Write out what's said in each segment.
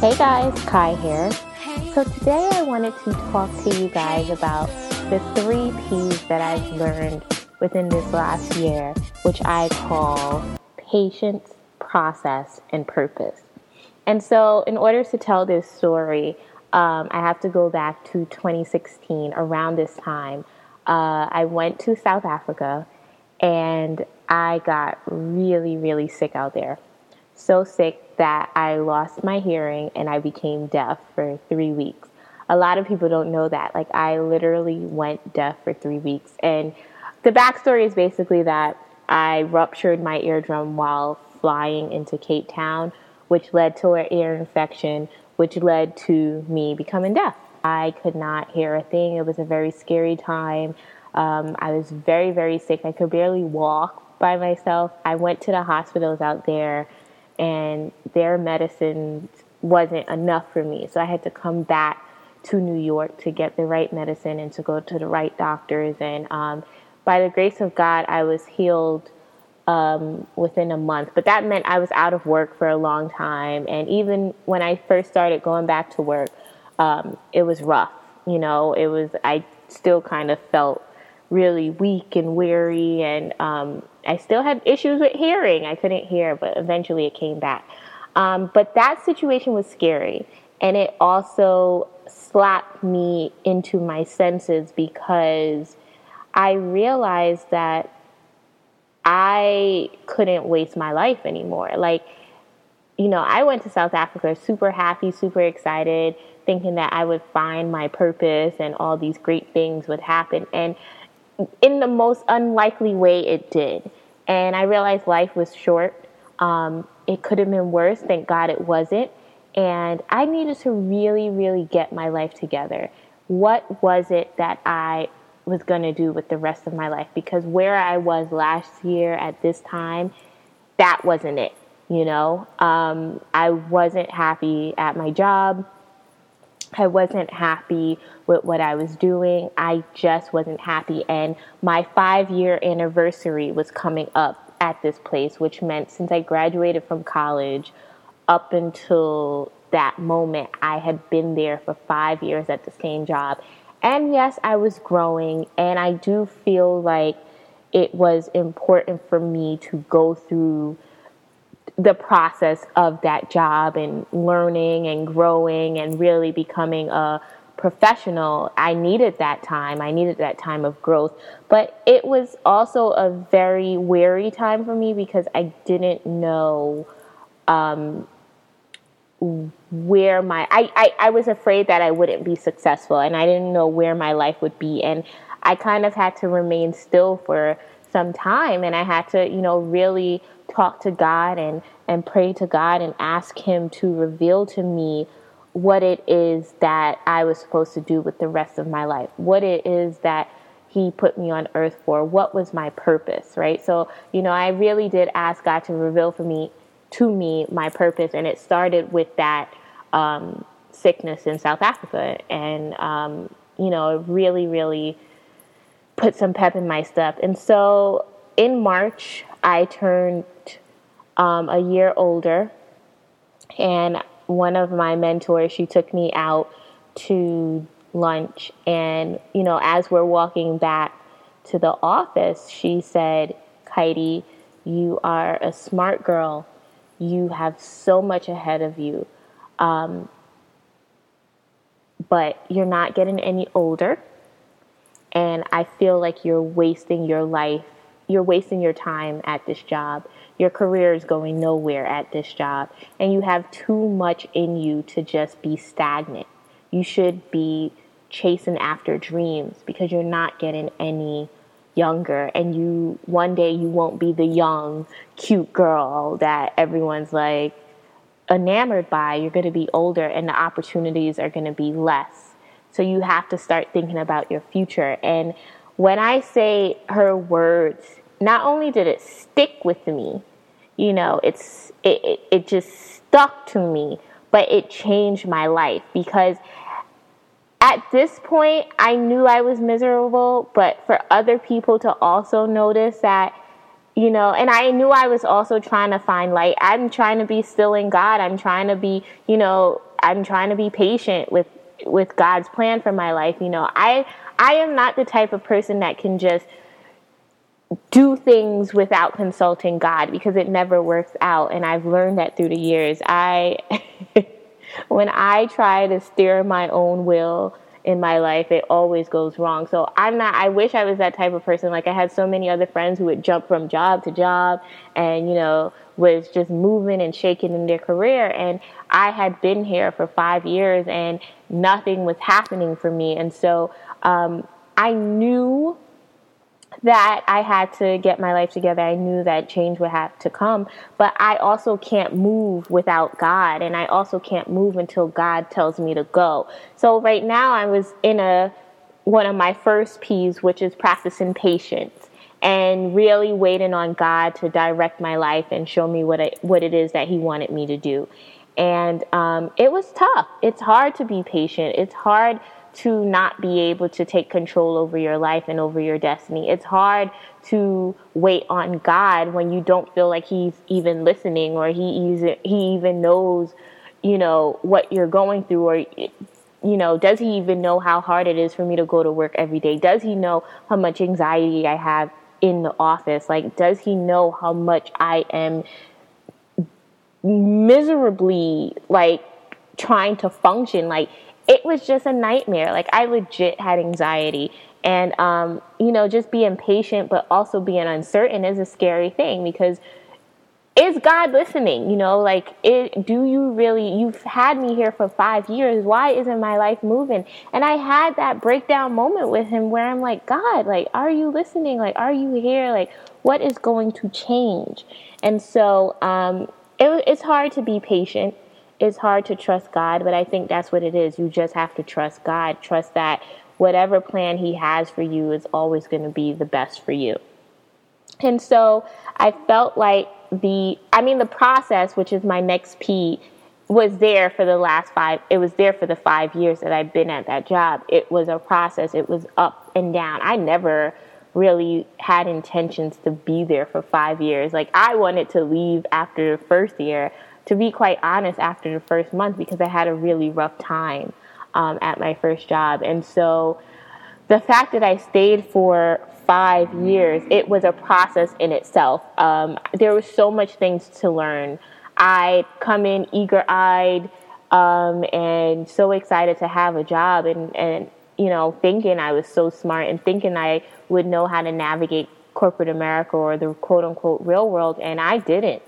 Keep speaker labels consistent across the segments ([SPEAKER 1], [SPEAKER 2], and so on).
[SPEAKER 1] Hey guys, Kai here. So today I wanted to talk to you guys about the three P's that I've learned within this last year, which I call patience, process, and purpose. And so, in order to tell this story, um, I have to go back to 2016. Around this time, uh, I went to South Africa and I got really, really sick out there. So sick that I lost my hearing and I became deaf for three weeks. A lot of people don't know that. Like, I literally went deaf for three weeks. And the backstory is basically that I ruptured my eardrum while flying into Cape Town, which led to an ear infection, which led to me becoming deaf. I could not hear a thing. It was a very scary time. Um, I was very, very sick. I could barely walk by myself. I went to the hospitals out there and their medicine wasn't enough for me. So I had to come back to New York to get the right medicine and to go to the right doctors. And um, by the grace of God, I was healed um, within a month. But that meant I was out of work for a long time. And even when I first started going back to work, um, it was rough. You know, it was, I still kind of felt really weak and weary and um, I still had issues with hearing. I couldn't hear, but eventually it came back. Um, but that situation was scary. And it also slapped me into my senses because I realized that I couldn't waste my life anymore. Like, you know, I went to South Africa super happy, super excited, thinking that I would find my purpose and all these great things would happen. And in the most unlikely way, it did. And I realized life was short. Um, it could have been worse. Thank God it wasn't. And I needed to really, really get my life together. What was it that I was going to do with the rest of my life? Because where I was last year at this time, that wasn't it. You know, um, I wasn't happy at my job. I wasn't happy with what I was doing. I just wasn't happy. And my five year anniversary was coming up at this place, which meant since I graduated from college up until that moment, I had been there for five years at the same job. And yes, I was growing, and I do feel like it was important for me to go through the process of that job and learning and growing and really becoming a professional, I needed that time. I needed that time of growth. But it was also a very weary time for me because I didn't know um, where my I, I, I was afraid that I wouldn't be successful and I didn't know where my life would be and I kind of had to remain still for some time and I had to, you know, really talk to God and, and pray to God and ask Him to reveal to me what it is that I was supposed to do with the rest of my life, what it is that He put me on earth for, what was my purpose, right? So, you know, I really did ask God to reveal for me, to me, my purpose, and it started with that um, sickness in South Africa, and um, you know, really, really put some pep in my step. And so, in March, I turned um, a year older, and one of my mentors, she took me out to lunch. And, you know, as we're walking back to the office, she said, Kaidi, you are a smart girl. You have so much ahead of you. Um, but you're not getting any older. And I feel like you're wasting your life, you're wasting your time at this job. Your career is going nowhere at this job, and you have too much in you to just be stagnant. You should be chasing after dreams because you're not getting any younger. And you one day you won't be the young cute girl that everyone's like enamored by. You're going to be older and the opportunities are going to be less. So you have to start thinking about your future. And when i say her words not only did it stick with me, you know, it's it, it, it just stuck to me, but it changed my life because at this point I knew I was miserable, but for other people to also notice that you know, and I knew I was also trying to find light. I'm trying to be still in God. I'm trying to be, you know, I'm trying to be patient with with God's plan for my life. You know, I I am not the type of person that can just do things without consulting God because it never works out and I've learned that through the years. I when I try to steer my own will in my life, it always goes wrong. So I'm not, I wish I was that type of person. Like I had so many other friends who would jump from job to job and, you know, was just moving and shaking in their career. And I had been here for five years and nothing was happening for me. And so um, I knew that I had to get my life together. I knew that change would have to come, but I also can't move without God, and I also can't move until God tells me to go. So right now, I was in a one of my first P's, which is practicing patience and really waiting on God to direct my life and show me what it, what it is that He wanted me to do. And um, it was tough. It's hard to be patient. It's hard to not be able to take control over your life and over your destiny. It's hard to wait on God when you don't feel like He's even listening or He He even knows, you know, what you're going through or you know, does he even know how hard it is for me to go to work every day? Does he know how much anxiety I have in the office? Like, does he know how much I am miserably, like, trying to function? Like, it was just a nightmare. Like I legit had anxiety. And um, you know, just being patient but also being uncertain is a scary thing because is God listening? You know, like it, do you really you've had me here for 5 years. Why isn't my life moving? And I had that breakdown moment with him where I'm like, God, like are you listening? Like are you here? Like what is going to change? And so um, it, it's hard to be patient it's hard to trust God, but I think that's what it is. You just have to trust God. Trust that whatever plan He has for you is always going to be the best for you. And so I felt like the, I mean, the process, which is my next P, was there for the last five, it was there for the five years that I've been at that job. It was a process, it was up and down. I never really had intentions to be there for five years. Like, I wanted to leave after the first year to be quite honest, after the first month because I had a really rough time um, at my first job. And so the fact that I stayed for five years, it was a process in itself. Um, there was so much things to learn. I come in eager eyed um, and so excited to have a job and, and, you know, thinking I was so smart and thinking I would know how to navigate corporate America or the quote unquote real world, and I didn't.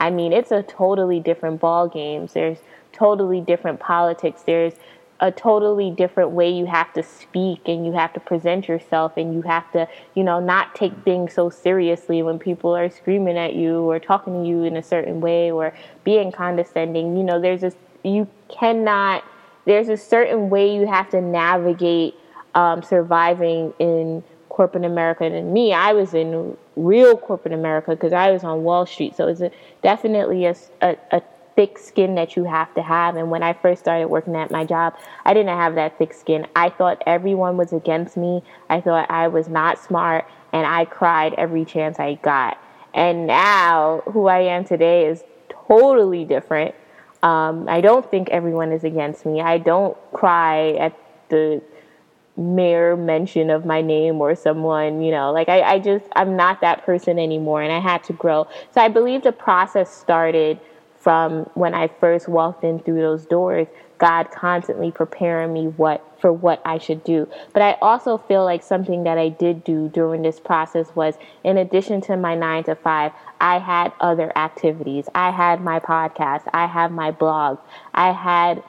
[SPEAKER 1] I mean, it's a totally different ball games. There's totally different politics. There's a totally different way you have to speak and you have to present yourself and you have to, you know, not take things so seriously when people are screaming at you or talking to you in a certain way or being condescending. You know, there's a you cannot there's a certain way you have to navigate um, surviving in corporate America. And me, I was in real corporate America because I was on Wall Street. So it's a, definitely a, a, a thick skin that you have to have. And when I first started working at my job, I didn't have that thick skin. I thought everyone was against me. I thought I was not smart, and I cried every chance I got. And now, who I am today is totally different. Um, I don't think everyone is against me. I don't cry at the mere mention of my name or someone, you know, like I, I just, I'm not that person anymore and I had to grow. So I believe the process started from when I first walked in through those doors, God constantly preparing me what for what I should do. But I also feel like something that I did do during this process was in addition to my 9 to 5, I had other activities. I had my podcast, I had my blog, I had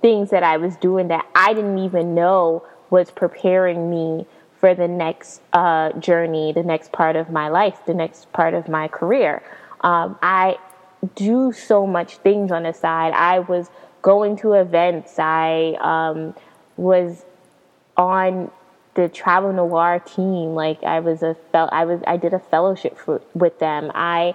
[SPEAKER 1] things that I was doing that I didn't even know was preparing me for the next uh, journey, the next part of my life, the next part of my career. Um, I do so much things on the side. I was going to events. I um, was on the Travel Noir team. Like I was a fel- I was I did a fellowship for, with them. I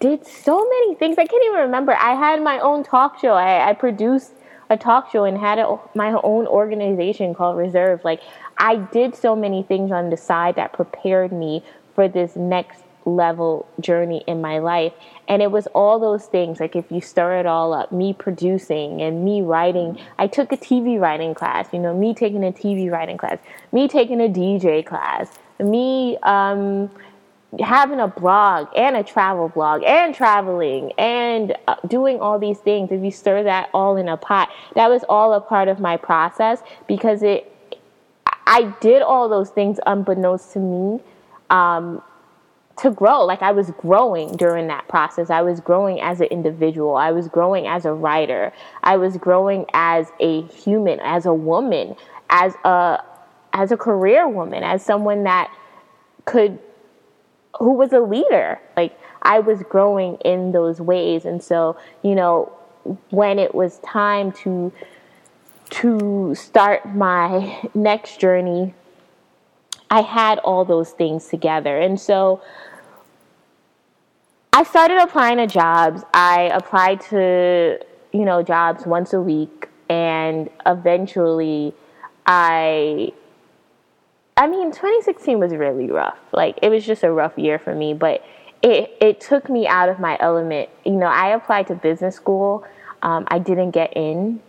[SPEAKER 1] did so many things. I can't even remember. I had my own talk show. I, I produced a talk show and had a, my own organization called Reserve. Like I did so many things on the side that prepared me for this next level journey in my life. And it was all those things, like if you stir it all up, me producing and me writing. I took a TV writing class, you know, me taking a TV writing class, me taking a DJ class, me um, having a blog and a travel blog and traveling and uh, doing all these things. If you stir that all in a pot, that was all a part of my process because it, I did all those things unbeknownst to me. Um, to grow. Like I was growing during that process. I was growing as an individual. I was growing as a writer. I was growing as a human, as a woman, as a as a career woman, as someone that could who was a leader. Like I was growing in those ways. And so, you know, when it was time to to start my next journey I had all those things together. And so I started applying to jobs. I applied to, you know, jobs once a week and eventually I I mean 2016 was really rough. Like it was just a rough year for me, but it it took me out of my element. You know, I applied to business school. Um, I didn't get in.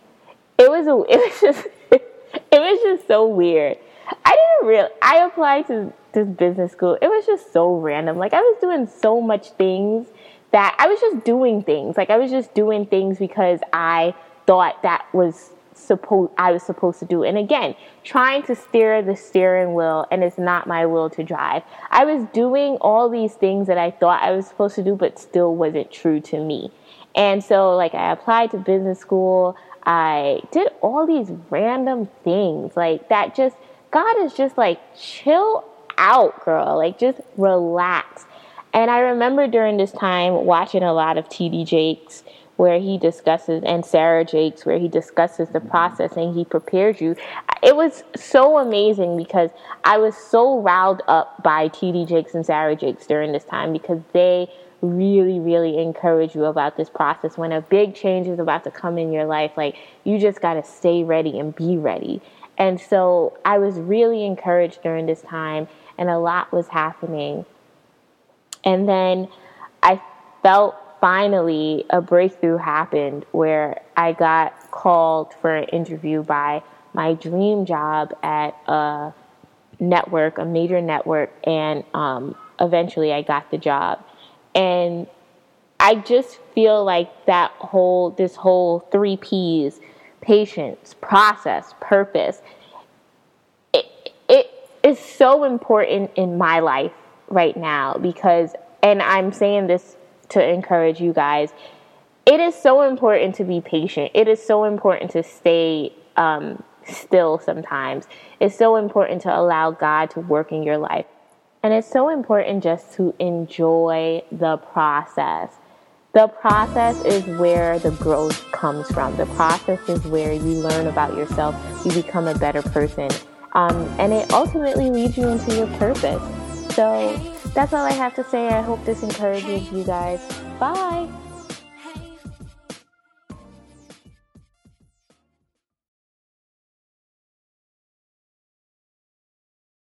[SPEAKER 1] It was a, it was just it was just so weird. I didn't real. I applied to this business school. It was just so random. Like I was doing so much things that I was just doing things. Like I was just doing things because I thought that was supposed I was supposed to do. And again, trying to steer the steering wheel and it's not my will to drive. I was doing all these things that I thought I was supposed to do but still wasn't true to me. And so like I applied to business school. I did all these random things like that just God is just like, chill out, girl. Like, just relax. And I remember during this time watching a lot of TD Jakes where he discusses, and Sarah Jakes, where he discusses the process and he prepares you. It was so amazing because I was so riled up by TD Jakes and Sarah Jakes during this time because they really, really encourage you about this process. When a big change is about to come in your life, like you just got to stay ready and be ready. And so I was really encouraged during this time, and a lot was happening. And then I felt finally a breakthrough happened where I got called for an interview by my dream job at a network, a major network, and um, eventually I got the job. And I just feel like that whole, this whole three P's patience, process, purpose. It, it is so important in my life right now because, and I'm saying this to encourage you guys, it is so important to be patient. It is so important to stay um, still sometimes. It's so important to allow God to work in your life. And it's so important just to enjoy the process. The process is where the growth comes from. The process is where you learn about yourself, you become a better person, um, and it ultimately leads you into your purpose. So that's all I have to say. I hope this encourages you guys. Bye.